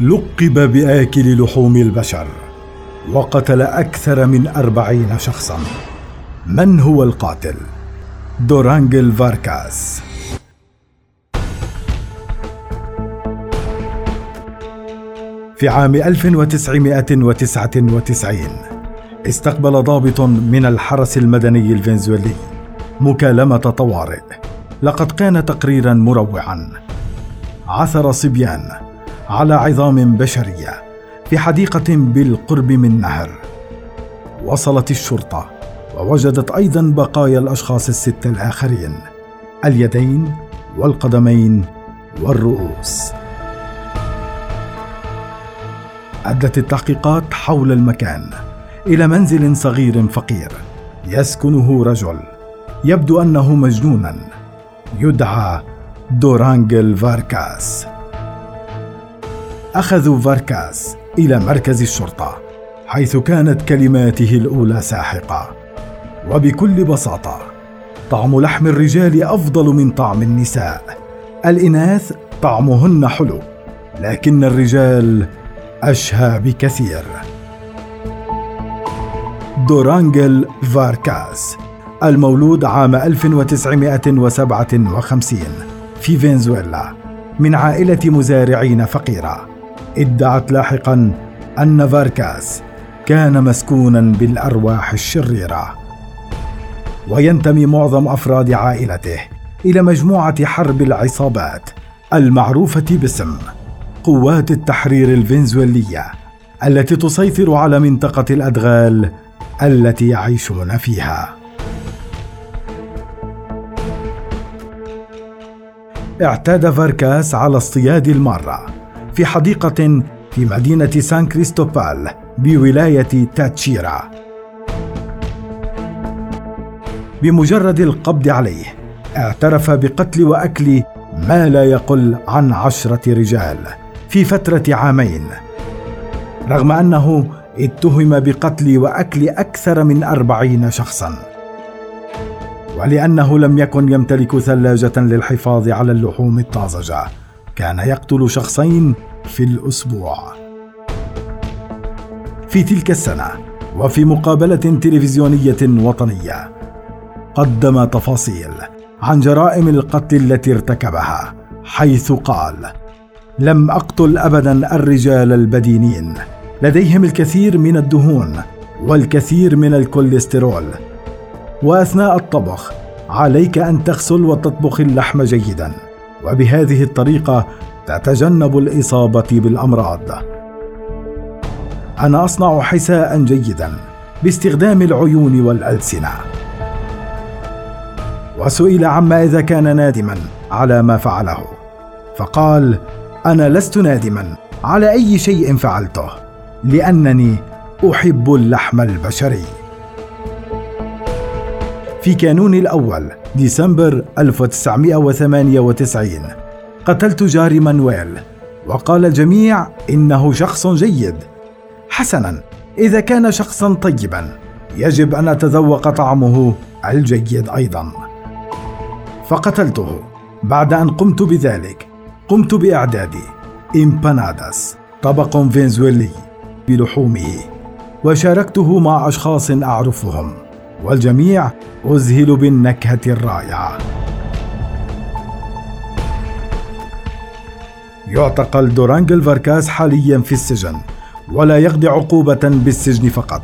لقب بآكل لحوم البشر وقتل أكثر من أربعين شخصا. من هو القاتل؟ دورانجل فاركاس. في عام 1999 استقبل ضابط من الحرس المدني الفنزويلي مكالمة طوارئ. لقد كان تقريرا مروعا. عثر صبيان على عظام بشرية في حديقة بالقرب من نهر. وصلت الشرطة ووجدت أيضا بقايا الأشخاص الستة الآخرين اليدين والقدمين والرؤوس. أدت التحقيقات حول المكان إلى منزل صغير فقير يسكنه رجل يبدو أنه مجنونا يدعى دورانجل فاركاس. أخذوا فاركاس إلى مركز الشرطة حيث كانت كلماته الأولى ساحقة. وبكل بساطة طعم لحم الرجال أفضل من طعم النساء. الإناث طعمهن حلو لكن الرجال أشهى بكثير. دورانجل فاركاس المولود عام 1957 في فنزويلا من عائلة مزارعين فقيرة. ادعت لاحقا أن فاركاس كان مسكونا بالأرواح الشريرة. وينتمي معظم أفراد عائلته إلى مجموعة حرب العصابات المعروفة باسم قوات التحرير الفنزويلية التي تسيطر على منطقة الأدغال التي يعيشون فيها. اعتاد فاركاس على اصطياد المارة في حديقة في مدينة سان كريستوبال بولاية تاتشيرا. بمجرد القبض عليه اعترف بقتل وأكل ما لا يقل عن عشرة رجال في فترة عامين. رغم أنه اتهم بقتل وأكل أكثر من أربعين شخصاً. ولأنه لم يكن يمتلك ثلاجة للحفاظ على اللحوم الطازجة كان يقتل شخصين في الأسبوع. في تلك السنة وفي مقابلة تلفزيونية وطنية قدم تفاصيل عن جرائم القتل التي ارتكبها حيث قال لم أقتل ابدا الرجال البدينين لديهم الكثير من الدهون والكثير من الكوليسترول. وأثناء الطبخ عليك أن تغسل وتطبخ اللحم جيدا وبهذه الطريقة تتجنب الإصابة بالأمراض. أنا أصنع حساء جيدا باستخدام العيون والألسنة. وسئل عما إذا كان نادما على ما فعله. فقال أنا لست نادما على أي شيء فعلته لأنني أحب اللحم البشري. في كانون الأول ديسمبر 1998 قتلت جاري مانويل وقال الجميع إنه شخص جيد. حسنا إذا كان شخصا طيبا يجب أن أتذوق طعمه الجيد أيضا. فقتلته. بعد أن قمت بذلك قمت بإعداد إمباناداس طبق فنزويلي بلحومه وشاركته مع أشخاص أعرفهم والجميع أذهل بالنكهة الرائعة. يعتقل دورانجل فاركاس حاليا في السجن ولا يقضي عقوبة بالسجن فقط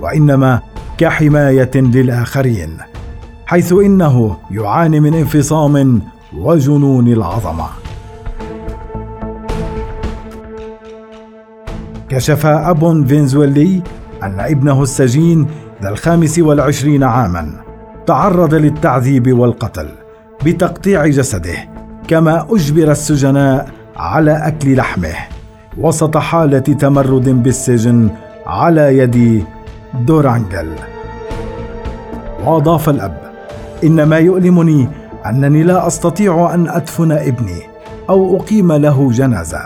وإنما كحماية للآخرين حيث إنه يعاني من انفصام وجنون العظمة. كشف أب فنزويلي أن ابنه السجين ذا الخامس والعشرين عاما تعرض للتعذيب والقتل بتقطيع جسده كما أجبر السجناء على أكل لحمه وسط حالة تمرد بالسجن على يد دورانجل. وأضاف الأب ان ما يؤلمني أنني لا أستطيع أن أدفن ابني أو أقيم له جنازة.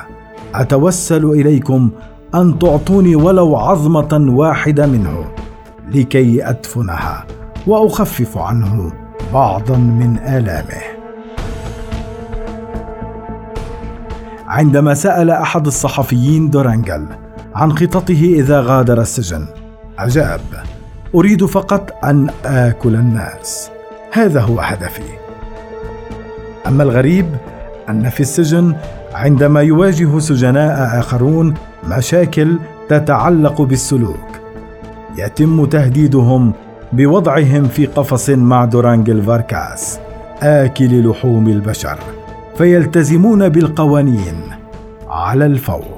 أتوسل إليكم أن تعطوني ولو عظمة واحدة منه لكي أدفنها وأخفف عنه بعضا من آلامه. عندما سأل أحد الصحفيين دورانجل عن خططه إذا غادر السجن. أجاب أريد فقط أن آكل الناس. هذا هو هدفي. أما الغريب أن في السجن عندما يواجه سجناء آخرون مشاكل تتعلق بالسلوك يتم تهديدهم بوضعهم في قفص مع دورانجل فاركاس آكل لحوم البشر. فيلتزمون بالقوانين على الفور.